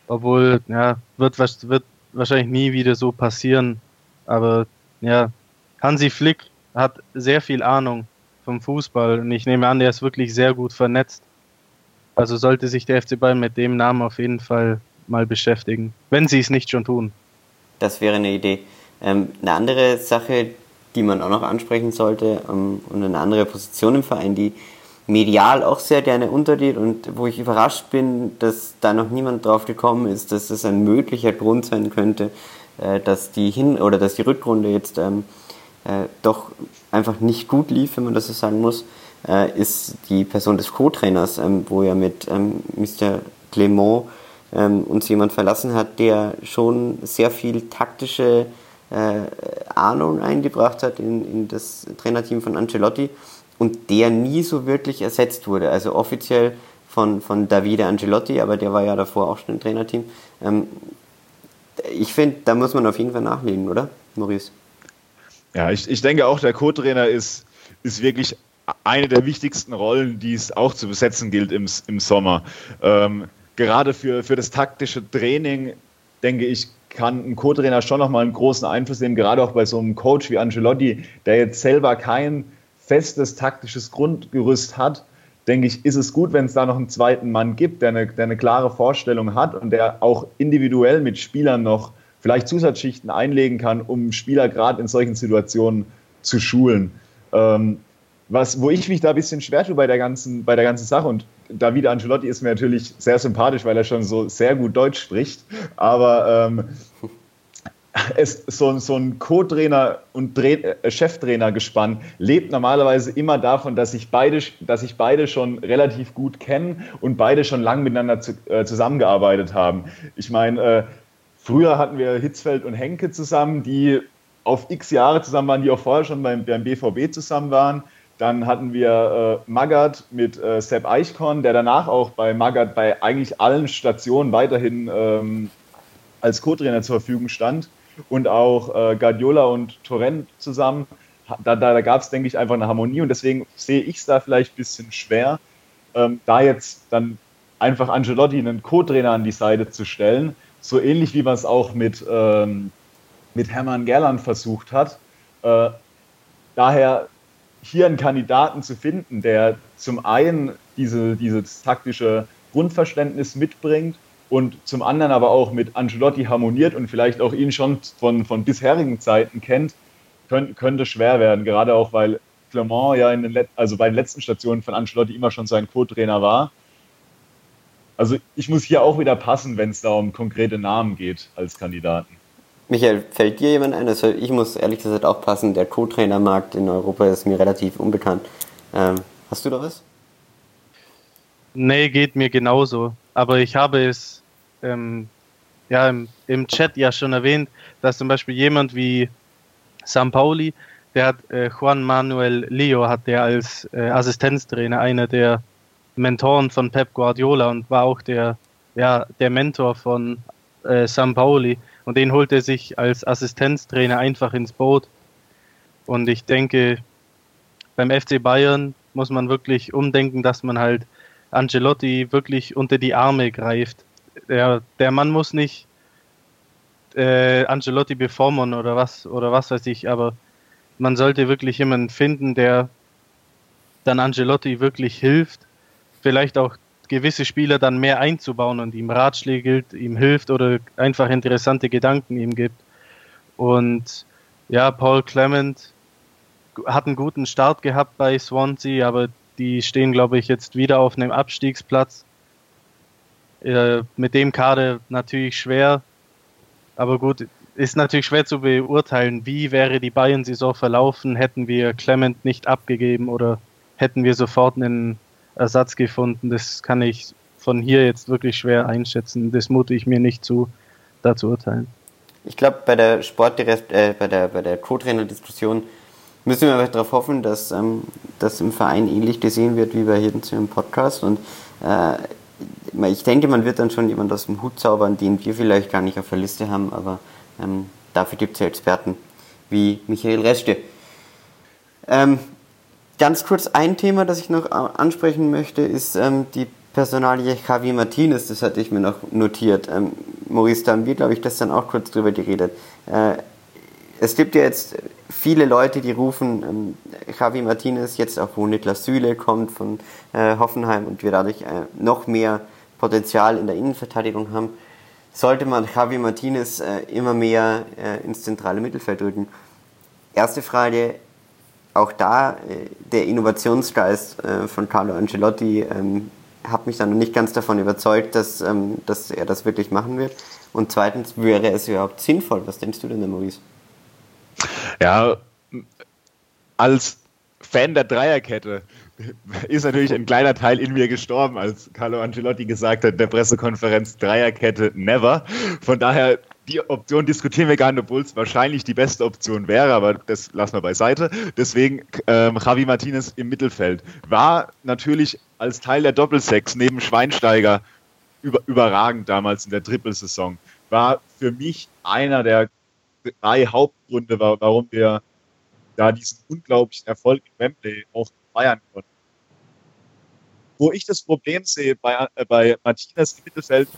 Obwohl, ja, wird, wird wahrscheinlich nie wieder so passieren. Aber ja, Hansi Flick hat sehr viel Ahnung vom Fußball und ich nehme an, der ist wirklich sehr gut vernetzt. Also sollte sich der FC Bayern mit dem Namen auf jeden Fall mal beschäftigen, wenn sie es nicht schon tun. Das wäre eine Idee. Ähm, eine andere Sache, die man auch noch ansprechen sollte ähm, und eine andere Position im Verein, die medial auch sehr gerne untergeht und wo ich überrascht bin, dass da noch niemand drauf gekommen ist, dass das ein möglicher Grund sein könnte, äh, dass die Hin- oder dass die Rückrunde jetzt ähm, äh, doch einfach nicht gut lief, wenn man das so sagen muss, äh, ist die Person des Co-Trainers, ähm, wo ja mit ähm, Mr. Clement ähm, uns jemand verlassen hat, der schon sehr viel taktische äh, Ahnung eingebracht hat in, in das Trainerteam von Ancelotti und der nie so wirklich ersetzt wurde. Also offiziell von, von Davide Ancelotti, aber der war ja davor auch schon im Trainerteam. Ähm, ich finde, da muss man auf jeden Fall nachlegen, oder, Maurice? Ja, ich, ich denke auch, der Co-Trainer ist, ist wirklich eine der wichtigsten Rollen, die es auch zu besetzen gilt im, im Sommer. Ähm, gerade für, für das taktische Training, denke ich, kann ein Co-Trainer schon nochmal einen großen Einfluss nehmen, gerade auch bei so einem Coach wie Angelotti, der jetzt selber kein festes taktisches Grundgerüst hat, denke ich, ist es gut, wenn es da noch einen zweiten Mann gibt, der eine, der eine klare Vorstellung hat und der auch individuell mit Spielern noch vielleicht Zusatzschichten einlegen kann, um Spieler gerade in solchen Situationen zu schulen. Ähm, was, wo ich mich da ein bisschen schwer tue bei der ganzen, bei der ganzen Sache und Davide Ancelotti ist mir natürlich sehr sympathisch, weil er schon so sehr gut Deutsch spricht, aber ähm, es, so, so ein Co-Trainer und Dreh, äh, Cheftrainer gespannt lebt normalerweise immer davon, dass sich beide, dass sich beide schon relativ gut kennen und beide schon lange miteinander zu, äh, zusammengearbeitet haben. Ich meine, äh, früher hatten wir Hitzfeld und Henke zusammen, die auf x Jahre zusammen waren, die auch vorher schon beim, beim BVB zusammen waren. Dann hatten wir äh, Magath mit äh, Sepp Eichkorn, der danach auch bei Magath bei eigentlich allen Stationen weiterhin ähm, als Co-Trainer zur Verfügung stand. Und auch äh, Guardiola und Torrent zusammen. Da, da, da gab es, denke ich, einfach eine Harmonie und deswegen sehe ich es da vielleicht ein bisschen schwer, ähm, da jetzt dann einfach Angelotti einen Co-Trainer an die Seite zu stellen. So ähnlich wie man es auch mit, ähm, mit Hermann Gerland versucht hat. Äh, daher hier einen Kandidaten zu finden, der zum einen diese, dieses taktische Grundverständnis mitbringt und zum anderen aber auch mit Angelotti harmoniert und vielleicht auch ihn schon von, von bisherigen Zeiten kennt, könnt, könnte schwer werden. Gerade auch, weil Clement ja in den Let also bei den letzten Stationen von Angelotti immer schon sein Co-Trainer war. Also ich muss hier auch wieder passen, wenn es da um konkrete Namen geht als Kandidaten. Michael, fällt dir jemand ein? Also ich muss ehrlich gesagt auch passen, der Co-Trainer-Markt in Europa ist mir relativ unbekannt. Ähm, hast du da was? Nee, geht mir genauso. Aber ich habe es ähm, ja, im, im, Chat ja schon erwähnt, dass zum Beispiel jemand wie San Pauli, der hat äh, Juan Manuel Leo, hat der als äh, Assistenztrainer, einer der Mentoren von Pep Guardiola und war auch der, ja, der Mentor von äh, San Pauli. Und den holt er sich als Assistenztrainer einfach ins Boot. Und ich denke, beim FC Bayern muss man wirklich umdenken, dass man halt Ancelotti wirklich unter die Arme greift. Der, der Mann muss nicht äh, Ancelotti beformen oder was oder was weiß ich, aber man sollte wirklich jemanden finden, der dann Ancelotti wirklich hilft, vielleicht auch gewisse Spieler dann mehr einzubauen und ihm Ratschläge gibt, ihm hilft oder einfach interessante Gedanken ihm gibt. Und ja, Paul Clement hat einen guten Start gehabt bei Swansea, aber die stehen, glaube ich, jetzt wieder auf einem Abstiegsplatz. Äh, mit dem Kader natürlich schwer, aber gut, ist natürlich schwer zu beurteilen, wie wäre die Bayern-Saison verlaufen, hätten wir Clement nicht abgegeben oder hätten wir sofort einen Ersatz gefunden. Das kann ich von hier jetzt wirklich schwer einschätzen. Das mute ich mir nicht zu, da zu urteilen. Ich glaube, bei der Sportdirekt, äh, bei der, bei der Co-Trainer-Diskussion müssen wir darauf hoffen, dass ähm, das im Verein ähnlich gesehen wird wie bei hier zu einem Podcast. Und äh, ich denke, man wird dann schon jemand aus dem Hut zaubern, den wir vielleicht gar nicht auf der Liste haben, aber ähm, dafür gibt es ja Experten wie Michael Reschte. Ähm, ganz kurz ein Thema, das ich noch ansprechen möchte, ist ähm, die Personalie Javi Martinez, das hatte ich mir noch notiert. Ähm, Maurice, da haben wir, glaube ich, das dann auch kurz drüber geredet. Äh, es gibt ja jetzt viele Leute, die rufen, ähm, Javi Martinez, jetzt auch wo Niklas Süle kommt von äh, Hoffenheim und wir dadurch äh, noch mehr Potenzial in der Innenverteidigung haben, sollte man Javi Martinez äh, immer mehr äh, ins zentrale Mittelfeld rücken. Erste Frage, auch da äh, der Innovationsgeist äh, von Carlo Ancelotti ähm, hat mich dann noch nicht ganz davon überzeugt, dass, ähm, dass er das wirklich machen wird. Und zweitens, wäre es überhaupt sinnvoll? Was denkst du denn, Maurice? Ja, als Fan der Dreierkette ist natürlich ein kleiner Teil in mir gestorben, als Carlo Ancelotti gesagt hat, in der Pressekonferenz Dreierkette never. Von daher, die Option diskutieren wir gar nicht, obwohl es wahrscheinlich die beste Option wäre, aber das lassen wir beiseite. Deswegen ähm, Javi Martinez im Mittelfeld. War natürlich als Teil der Doppelsechs neben Schweinsteiger über, überragend damals in der Trippelsaison. War für mich einer der drei Hauptgründe, warum wir da diesen unglaublichen Erfolg in Wembley auch feiern konnten. Wo ich das Problem sehe bei, äh, bei Martinez im Mittelfeld,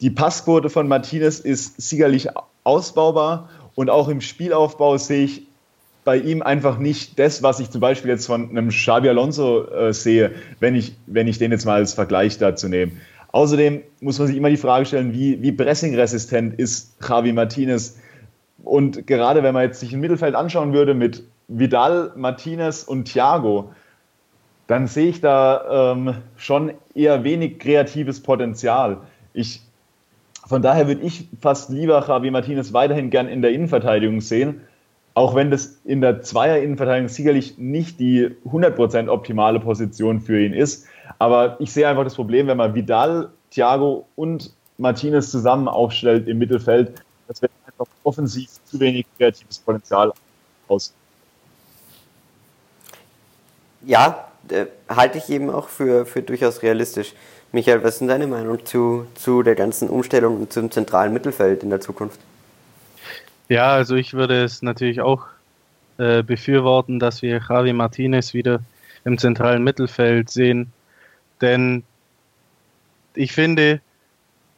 die Passquote von Martinez ist sicherlich ausbaubar und auch im Spielaufbau sehe ich bei ihm einfach nicht das, was ich zum Beispiel jetzt von einem Xabi Alonso äh, sehe, wenn ich, wenn ich den jetzt mal als Vergleich dazu nehme. Außerdem muss man sich immer die Frage stellen, wie, wie pressingresistent ist Javi Martinez? Und gerade wenn man jetzt sich ein Mittelfeld anschauen würde mit Vidal, Martinez und Thiago, dann sehe ich da ähm, schon eher wenig kreatives Potenzial. Ich, von daher würde ich fast lieber Javi Martinez weiterhin gern in der Innenverteidigung sehen, auch wenn das in der Zweier-Innenverteidigung sicherlich nicht die 100% optimale Position für ihn ist. Aber ich sehe einfach das Problem, wenn man Vidal, Thiago und Martinez zusammen aufstellt im Mittelfeld, dass wir einfach offensiv zu wenig kreatives Potenzial aus. Ja, äh, halte ich eben auch für, für durchaus realistisch. Michael, was ist denn deine Meinung zu, zu der ganzen Umstellung und zum zentralen Mittelfeld in der Zukunft? Ja, also ich würde es natürlich auch äh, befürworten, dass wir Javi Martinez wieder im zentralen Mittelfeld sehen. Denn ich finde,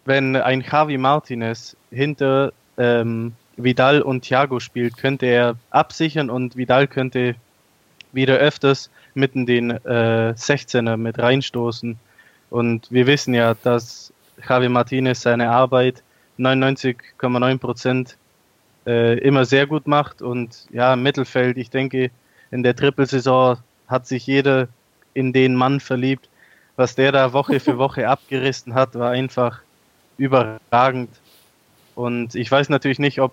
wenn ein Javi Martinez hinter ähm, Vidal und Thiago spielt, könnte er absichern und Vidal könnte wieder öfters mitten den äh, 16er mit reinstoßen. Und wir wissen ja, dass Javi Martinez seine Arbeit 99,9 Prozent äh, immer sehr gut macht. Und ja, im Mittelfeld, ich denke, in der Trippelsaison hat sich jeder in den Mann verliebt. Was der da Woche für Woche abgerissen hat, war einfach überragend. Und ich weiß natürlich nicht, ob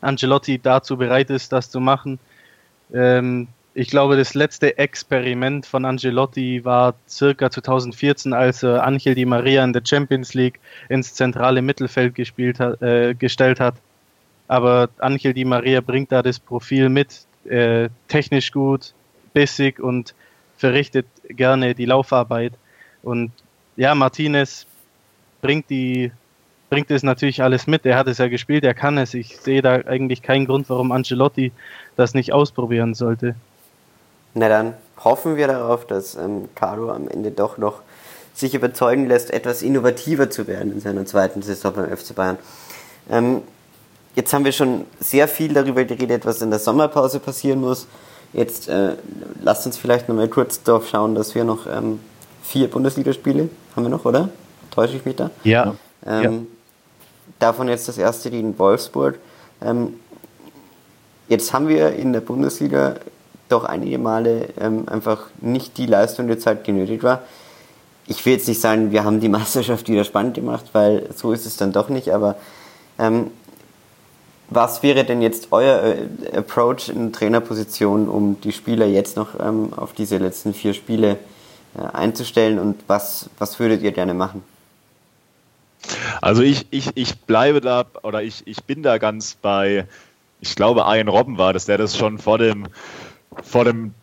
Angelotti dazu bereit ist, das zu machen. Ähm, ich glaube, das letzte Experiment von Angelotti war circa 2014, als er Angel Di Maria in der Champions League ins zentrale Mittelfeld gespielt hat, äh, gestellt hat. Aber Angel Di Maria bringt da das Profil mit, äh, technisch gut, bissig und verrichtet gerne die Laufarbeit. Und ja, Martinez bringt die bringt es natürlich alles mit. Er hat es ja gespielt, er kann es. Ich sehe da eigentlich keinen Grund, warum Ancelotti das nicht ausprobieren sollte. Na dann hoffen wir darauf, dass ähm, Carlo am Ende doch noch sich überzeugen lässt, etwas innovativer zu werden in seiner zweiten Saison beim FC Bayern. Ähm, Jetzt haben wir schon sehr viel darüber geredet, was in der Sommerpause passieren muss. Jetzt äh, lasst uns vielleicht noch mal kurz darauf schauen, dass wir noch ähm, vier Bundesligaspiele haben wir noch, oder? Täusche ich mich da? Ja. Ähm, ja. Davon jetzt das erste gegen Wolfsburg. Ähm, jetzt haben wir in der Bundesliga doch einige Male ähm, einfach nicht die Leistung, die Zeit genötigt war. ich will jetzt nicht sagen, wir haben die Meisterschaft wieder spannend gemacht, weil so ist es dann doch nicht, aber ähm, was wäre denn jetzt euer äh, Approach in Trainerposition, um die Spieler jetzt noch ähm, auf diese letzten vier Spiele äh, einzustellen und was, was würdet ihr gerne machen? Also ich, ich, ich bleibe da oder ich, ich bin da ganz bei, ich glaube, Ian Robben war das, der das schon vor dem, vor dem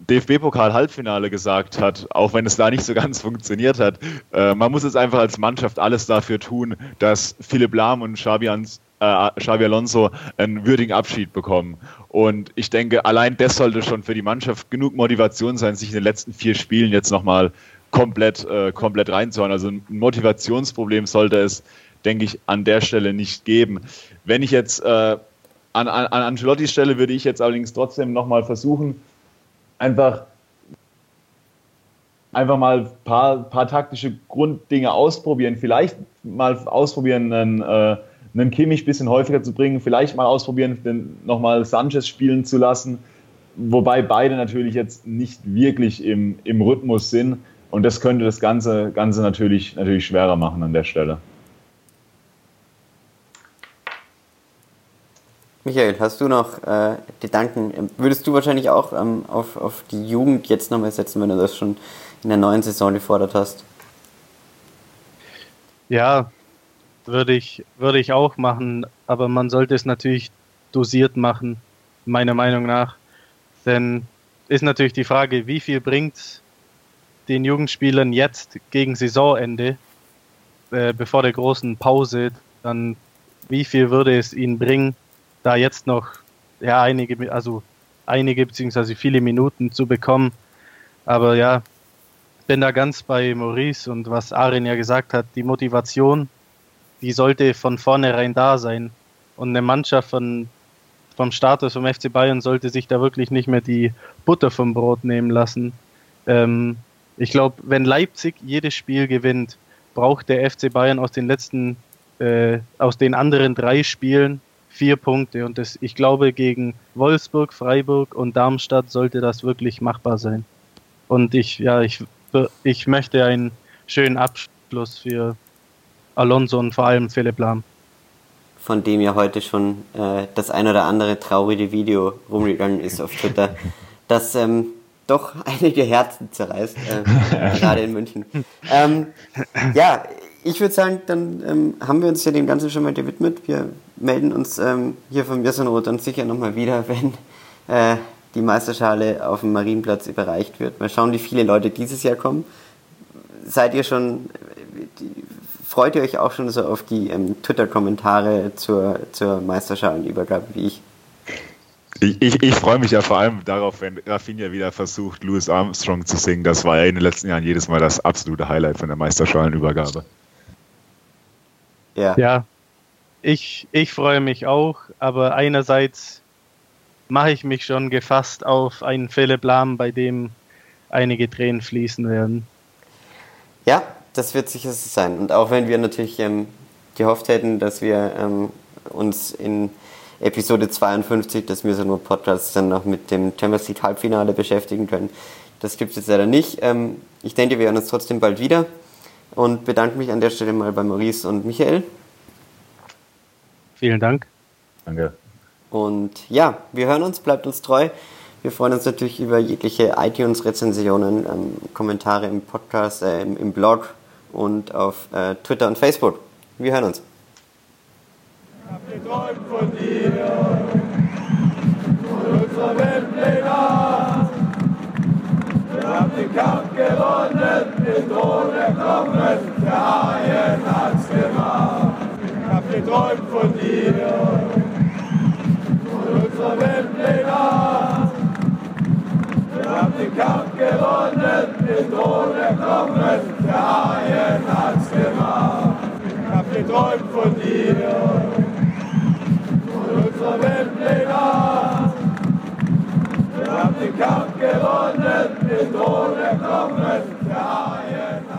DFB-Pokal-Halbfinale gesagt hat, auch wenn es da nicht so ganz funktioniert hat. Äh, man muss jetzt einfach als Mannschaft alles dafür tun, dass Philipp Lahm und Xabi, äh, Xabi Alonso einen würdigen Abschied bekommen. Und ich denke, allein das sollte schon für die Mannschaft genug Motivation sein, sich in den letzten vier Spielen jetzt nochmal komplett, äh, komplett reinzuhauen. Also ein Motivationsproblem sollte es, denke ich, an der Stelle nicht geben. Wenn ich jetzt äh, an, an, an Ancelottis Stelle würde ich jetzt allerdings trotzdem nochmal versuchen, einfach, einfach mal ein paar, paar taktische Grunddinge ausprobieren. Vielleicht mal ausprobieren, einen, äh, einen Kimmich ein bisschen häufiger zu bringen. Vielleicht mal ausprobieren, nochmal Sanchez spielen zu lassen. Wobei beide natürlich jetzt nicht wirklich im, im Rhythmus sind. Und das könnte das Ganze, Ganze natürlich, natürlich schwerer machen an der Stelle. Michael, hast du noch äh, Gedanken? Würdest du wahrscheinlich auch ähm, auf, auf die Jugend jetzt nochmal setzen, wenn du das schon in der neuen Saison gefordert hast? Ja, würde ich, würde ich auch machen, aber man sollte es natürlich dosiert machen, meiner Meinung nach. Denn ist natürlich die Frage, wie viel bringt den Jugendspielern jetzt gegen Saisonende, äh, bevor der großen Pause, dann wie viel würde es ihnen bringen, da jetzt noch ja einige, also einige beziehungsweise viele Minuten zu bekommen. Aber ja, bin da ganz bei Maurice und was Arin ja gesagt hat, die Motivation, die sollte von vornherein da sein. Und eine Mannschaft von, vom Status vom FC Bayern sollte sich da wirklich nicht mehr die Butter vom Brot nehmen lassen. Ähm, ich glaube, wenn Leipzig jedes Spiel gewinnt, braucht der FC Bayern aus den letzten, äh, aus den anderen drei Spielen vier Punkte. Und das, ich glaube, gegen Wolfsburg, Freiburg und Darmstadt sollte das wirklich machbar sein. Und ich, ja, ich, ich möchte einen schönen Abschluss für Alonso und vor allem Philipp Lahm. Von dem ja heute schon äh, das ein oder andere traurige Video rumgegangen ist auf Twitter, das ähm, doch einige Herzen zerreißt, äh, gerade in München. Ähm, ja, ich würde sagen, dann ähm, haben wir uns ja dem Ganzen schon mal gewidmet. Wir melden uns ähm, hier von Jessenroth dann sicher nochmal wieder, wenn äh, die Meisterschale auf dem Marienplatz überreicht wird. Mal schauen, wie viele Leute dieses Jahr kommen. Seid ihr schon, freut ihr euch auch schon so auf die ähm, Twitter-Kommentare zur, zur Meisterschalenübergabe wie ich? Ich, ich, ich freue mich ja vor allem darauf, wenn Rafinha wieder versucht, Louis Armstrong zu singen. Das war ja in den letzten Jahren jedes Mal das absolute Highlight von der Meisterschalenübergabe. Ja. ja, ich, ich freue mich auch, aber einerseits mache ich mich schon gefasst auf einen Philipp Lahm, bei dem einige Tränen fließen werden. Ja, das wird sicher so sein. Und auch wenn wir natürlich ähm, gehofft hätten, dass wir ähm, uns in Episode 52 des Mir nur Podcasts dann noch mit dem Champions League Halbfinale beschäftigen können. Das gibt es jetzt leider nicht. Ähm, ich denke, wir hören uns trotzdem bald wieder und bedanke mich an der Stelle mal bei Maurice und Michael. Vielen Dank. Danke. Und ja, wir hören uns, bleibt uns treu. Wir freuen uns natürlich über jegliche iTunes-Rezensionen, ähm, Kommentare im Podcast, äh, im, im, Blog und auf äh, Twitter und Facebook. Wir hören uns. Hab geträumt von dir, von unserer Weltpläne. Wir haben den Kampf gewonnen, den Thron erklommen, der Haien hat's gemacht. Ich hab geträumt von dir, von unserer Weltpläne. Wir haben den Kampf gewonnen, den Thron erklommen, der Haien hat's gemacht. Ich hab geträumt von dir, Ihr habt den Kampf gewonnen, den Tod erklommen, der ARN.